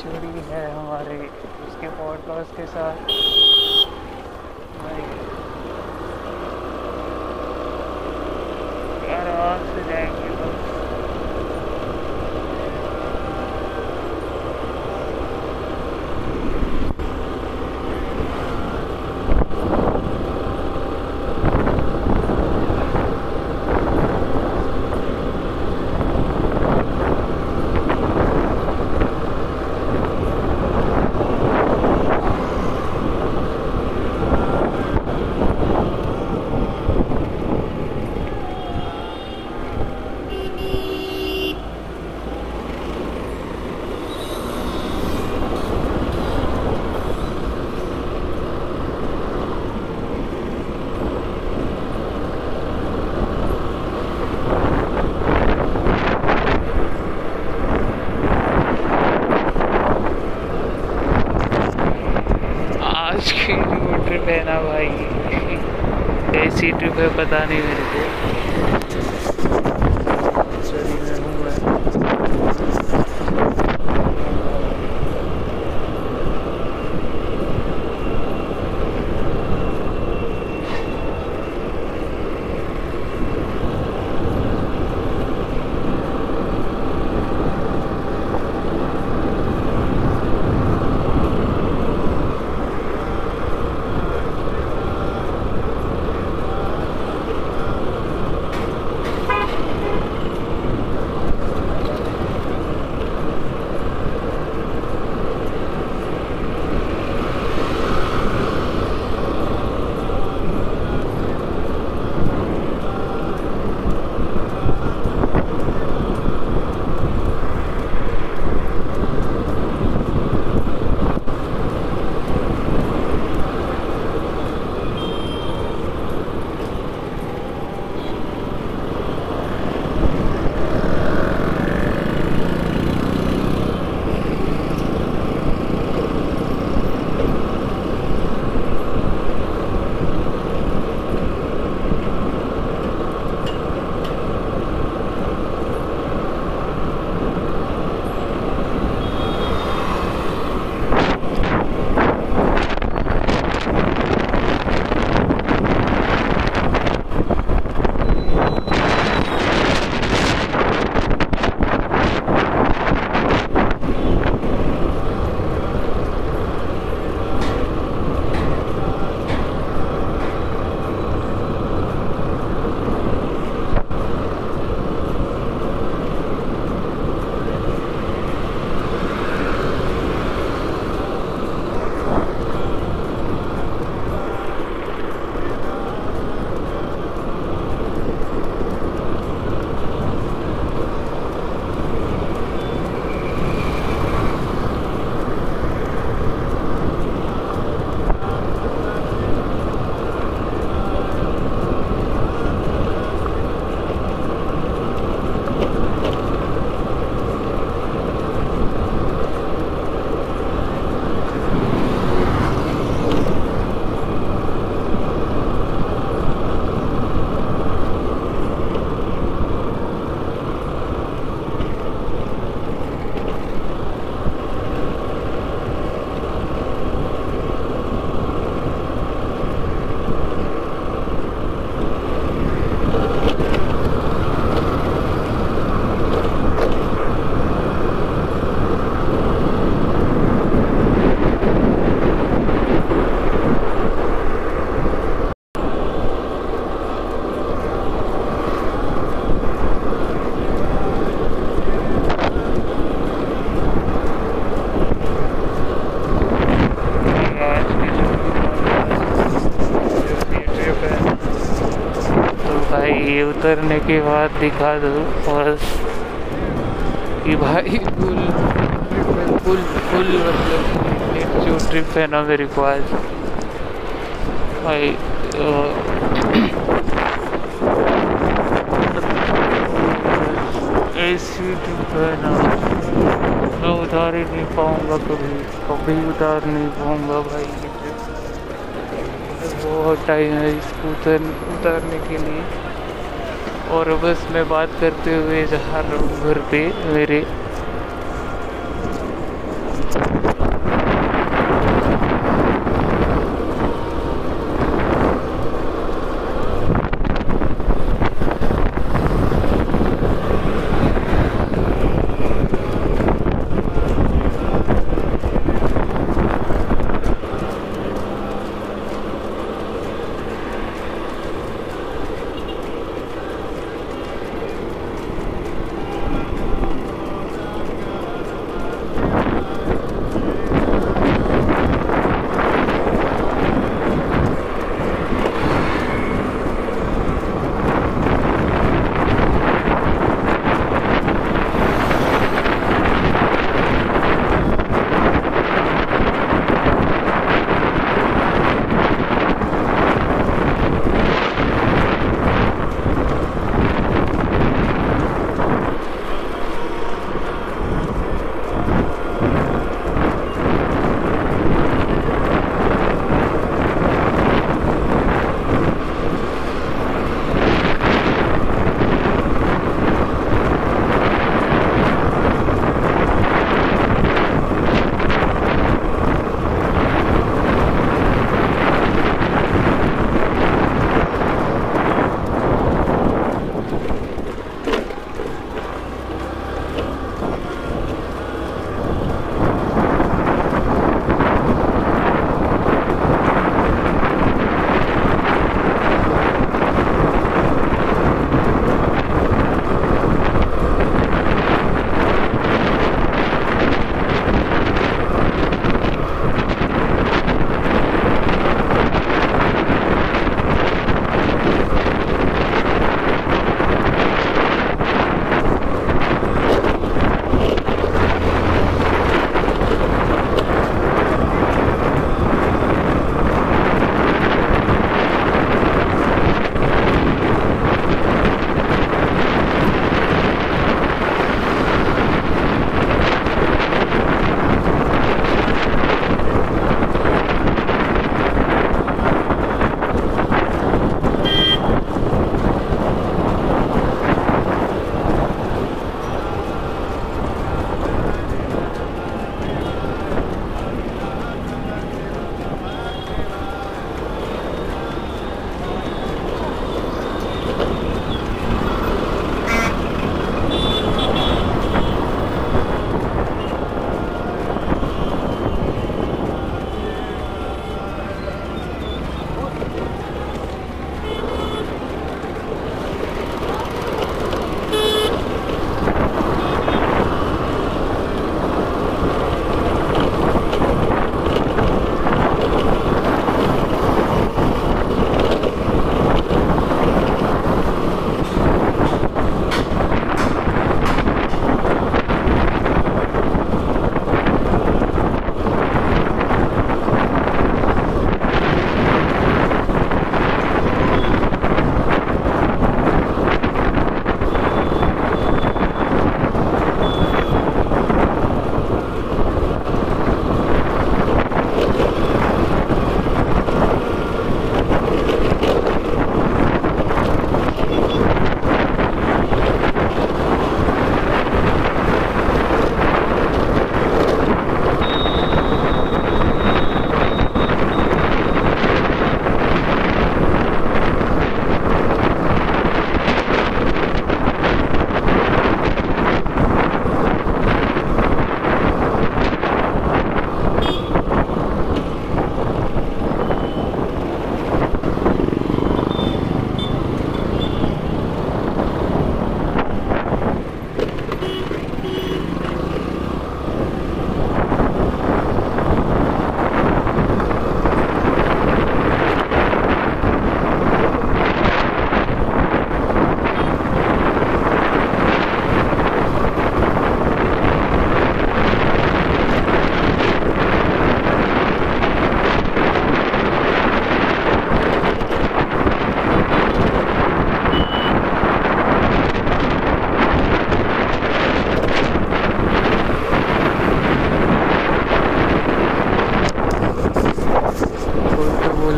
सीढ़ी है हमारे उसके पॉडकास्ट के साथ। यार आराम से जाएँगे। है पता नहीं मेरे को उतरने के बाद दिखा दो बस कि भाई, फुल फुल फुल मतलब जो ट्रिप है ना मेरे आज भाई ऐसी ट्रिप है ना, मैं उतार ही नहीं पाऊँगा कभी कभी उतार नहीं पाऊँगा भाई। ये ट्रिप बहुत टाइम है इसको उतर उतारने के लिए। और बस मैं बात करते हुए जहाँ घर पे मेरे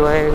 जो है